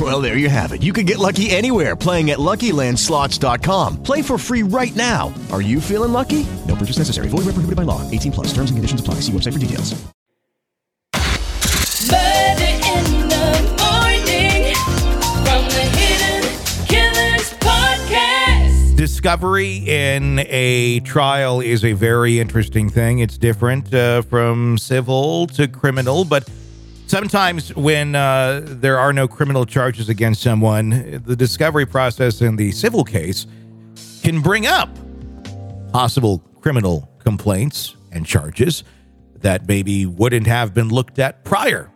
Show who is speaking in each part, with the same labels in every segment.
Speaker 1: Well, there you have it. You can get lucky anywhere playing at LuckyLandSlots.com. Play for free right now. Are you feeling lucky? No purchase necessary. Void where prohibited by law. 18 plus. Terms and conditions apply. See website for details.
Speaker 2: Murder in the morning from the Hidden Killers podcast.
Speaker 3: Discovery in a trial is a very interesting thing. It's different uh, from civil to criminal, but sometimes when uh, there are no criminal charges against someone, the discovery process in the civil case can bring up possible criminal complaints and charges that maybe wouldn't have been looked at prior.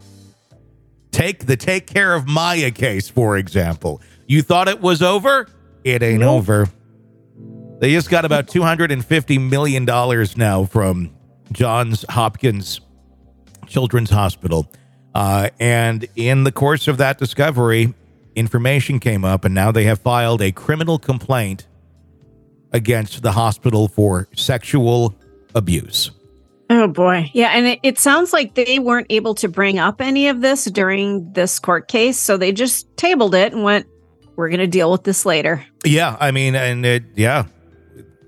Speaker 3: Take the take care of Maya case, for example. You thought it was over? It ain't over. They just got about $250 million now from Johns Hopkins Children's Hospital. Uh, and in the course of that discovery, information came up, and now they have filed a criminal complaint against the hospital for sexual abuse.
Speaker 4: Oh boy. Yeah. And it, it sounds like they weren't able to bring up any of this during this court case. So they just tabled it and went, we're going to deal with this later.
Speaker 3: Yeah, I mean, and it, yeah,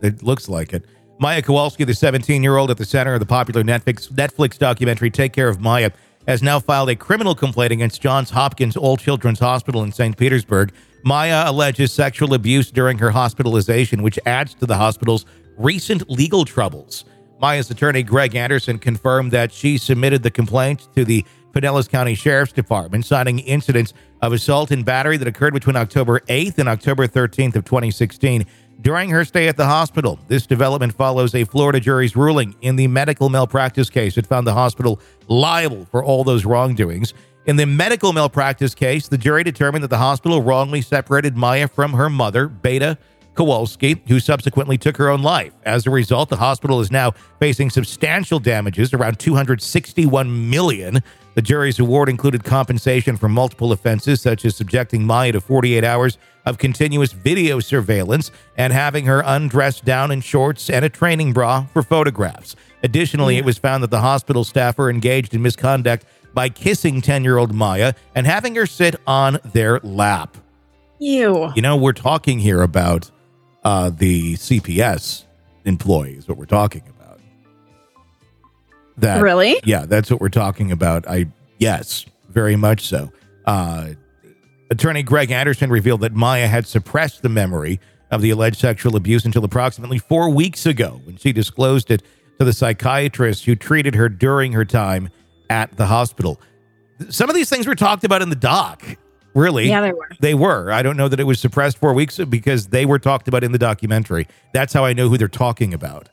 Speaker 3: it looks like it. Maya Kowalski, the 17 year old at the center of the popular Netflix Netflix documentary "Take Care of Maya," has now filed a criminal complaint against Johns Hopkins All Children's Hospital in St. Petersburg. Maya alleges sexual abuse during her hospitalization, which adds to the hospital's recent legal troubles. Maya's attorney, Greg Anderson, confirmed that she submitted the complaint to the Pinellas County Sheriff's Department, citing incidents of assault and battery that occurred between October 8th and October 13th of 2016 during her stay at the hospital. This development follows a Florida jury's ruling in the medical malpractice case that found the hospital liable for all those wrongdoings. In the medical malpractice case, the jury determined that the hospital wrongly separated Maya from her mother, Beata Kowalski, who subsequently took her own life. As a result, the hospital is now facing substantial damages, around 261 million. The jury's award included compensation for multiple offenses, such as subjecting Maya to 48 hours of continuous video surveillance and having her undressed down in shorts and a training bra for photographs. Additionally, it was found that the hospital staff were engaged in misconduct by kissing 10 year old Maya and having her sit on their lap.
Speaker 4: Ew.
Speaker 3: You know, we're talking here about uh, the CPS employees, what we're talking about. That
Speaker 4: Really?
Speaker 3: Yeah, that's what we're talking about. I yes, very much so. Uh, attorney Greg Anderson revealed that Maya had suppressed the memory of the alleged sexual abuse until approximately four weeks ago when she disclosed it to the psychiatrist who treated her during her time at the hospital. Some of these things were talked about in the doc. Really?
Speaker 4: Yeah, they were.
Speaker 3: They were. I don't know that it was suppressed four weeks because they were talked about in the documentary. That's how I know who they're talking about.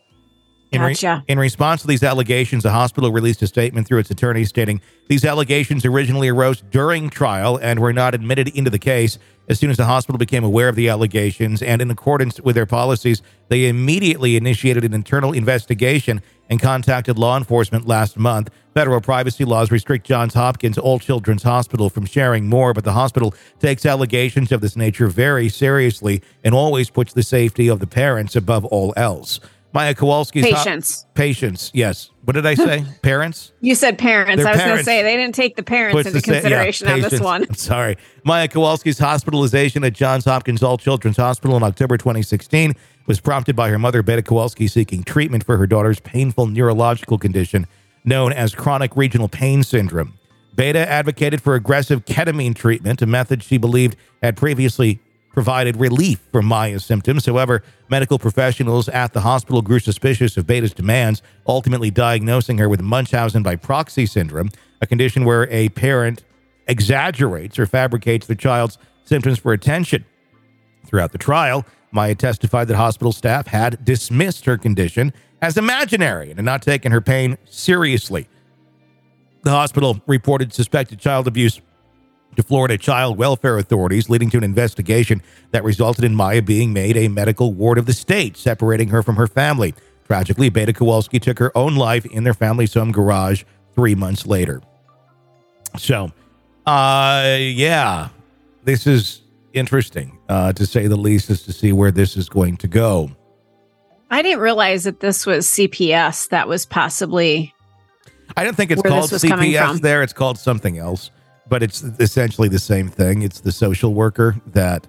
Speaker 3: In, re- in response to these allegations, the hospital released a statement through its attorney stating these allegations originally arose during trial and were not admitted into the case. As soon as the hospital became aware of the allegations and in accordance with their policies, they immediately initiated an internal investigation and contacted law enforcement last month. Federal privacy laws restrict Johns Hopkins All Children's Hospital from sharing more, but the hospital takes allegations of this nature very seriously and always puts the safety of the parents above all else. Maya Kowalski's patience.
Speaker 4: Patients.
Speaker 3: patients, yes. What did I say? Parents?
Speaker 4: You said parents.
Speaker 3: Their
Speaker 4: I was going to say they didn't take the parents into
Speaker 3: the sa- yeah,
Speaker 4: consideration on this one.
Speaker 3: Sorry. Maya Kowalski's hospitalization at Johns Hopkins All Children's Hospital in October 2016 was prompted by her mother, Beata Kowalski, seeking treatment for her daughter's painful neurological condition known as chronic regional pain syndrome. Beata advocated for aggressive ketamine treatment, a method she believed had previously provided relief for Maya's symptoms. However, medical professionals at the hospital grew suspicious of Beata's demands, ultimately diagnosing her with Munchausen by proxy syndrome, a condition where a parent exaggerates or fabricates the child's symptoms for attention. Throughout the trial, Maya testified that hospital staff had dismissed her condition as imaginary and had not taken her pain seriously. The hospital reported suspected child abuse to Florida child welfare authorities, leading to an investigation that resulted in Maya being made a medical ward of the state, separating her from her family. Tragically, Beata Kowalski took her own life in their family's home garage three months later. So, uh, yeah, this is interesting, uh, to say the least, as to see where this is going to go.
Speaker 4: I didn't realize that this was CPS that was possibly.
Speaker 3: I don't think it's called
Speaker 4: this was coming
Speaker 3: CPS there. It's called something else, but it's essentially the same thing. It's the social worker that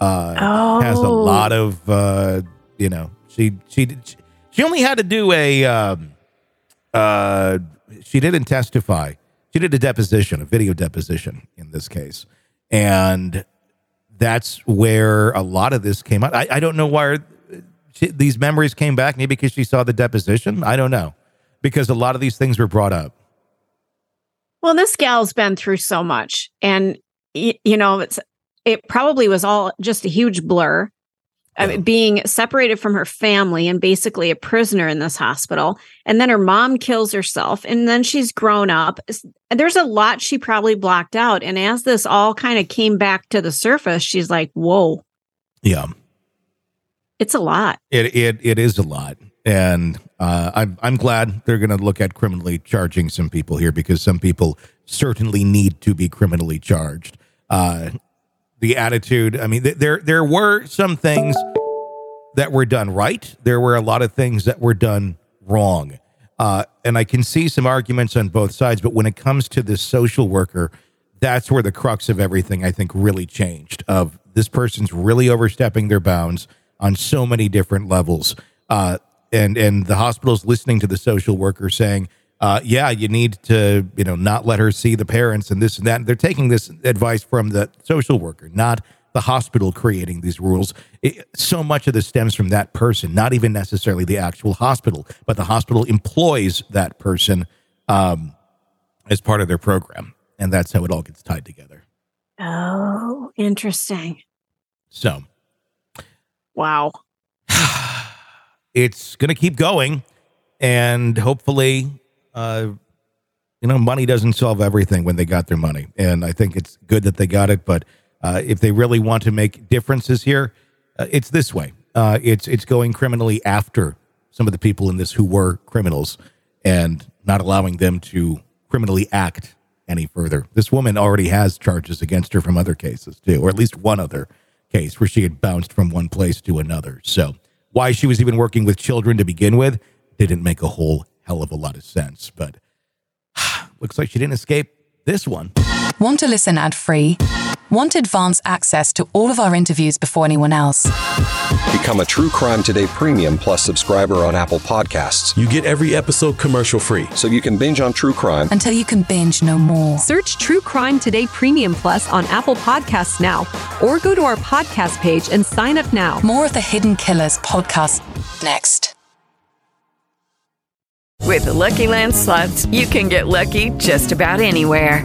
Speaker 3: uh, has a
Speaker 4: Oh.
Speaker 3: lot of, uh, you know, she she she only had to do a, um, uh, she didn't testify. She did a deposition, a video deposition in this case, and that's where a lot of this came out. I, I don't know why she, these memories came back. Maybe because she saw the deposition. I don't know because a lot of these things were brought up.
Speaker 4: Well, this gal's been through so much, and y- you know, it's it probably was all just a huge blur. I mean, being separated from her family and basically a prisoner in this hospital, and then her mom kills herself, and then she's grown up. There's a lot she probably blocked out, and as this all kind of came back to the surface, she's like, "Whoa,
Speaker 3: Yeah,
Speaker 4: it's a lot."
Speaker 3: it it it is a lot, and uh, I'm I'm glad they're going to look at criminally charging some people here because some people certainly need to be criminally charged. Uh, the attitude, I mean, th- there there were some things that were done right. There were a lot of things that were done wrong. Uh, and I can see some arguments on both sides, but when it comes to this social worker, that's where the crux of everything I think really changed. Of this person's really overstepping their bounds on so many different levels, uh, and and the hospital's listening to the social worker saying, uh, "Yeah, you need to you know not let her see the parents and this and that." They're taking this advice from the social worker, not the hospital creating these rules. It, so much of this stems from that person, not even necessarily the actual hospital, but the hospital employs that person um, as part of their program, and that's how it all gets tied together.
Speaker 4: Oh, interesting.
Speaker 3: So
Speaker 4: Wow.
Speaker 3: It's going to keep going, and hopefully, uh, you know, money doesn't solve everything when they got their money, and I think it's good that they got it. But uh, if they really want to make differences here, uh, it's this way. Uh, it's it's going criminally after some of the people in this who were criminals, and not allowing them to criminally act any further. This woman already has charges against her from other cases too, or at least one other case where she had bounced from one place to another. So why she was even working with children to begin with didn't make a whole hell of a lot of sense. But looks like she didn't escape this one.
Speaker 5: Want to listen ad free? Want advance access to all of our interviews before anyone else?
Speaker 6: Become a True Crime Today Premium Plus subscriber on Apple Podcasts. You get every episode commercial free. So you can binge on true crime
Speaker 5: Until you can binge no more.
Speaker 7: Search True Crime Today Premium Plus on Apple Podcasts now, or go to our podcast page and sign up now.
Speaker 5: More of the Hidden Killers podcast next.
Speaker 8: With the Lucky Land slots, you can get lucky just about anywhere.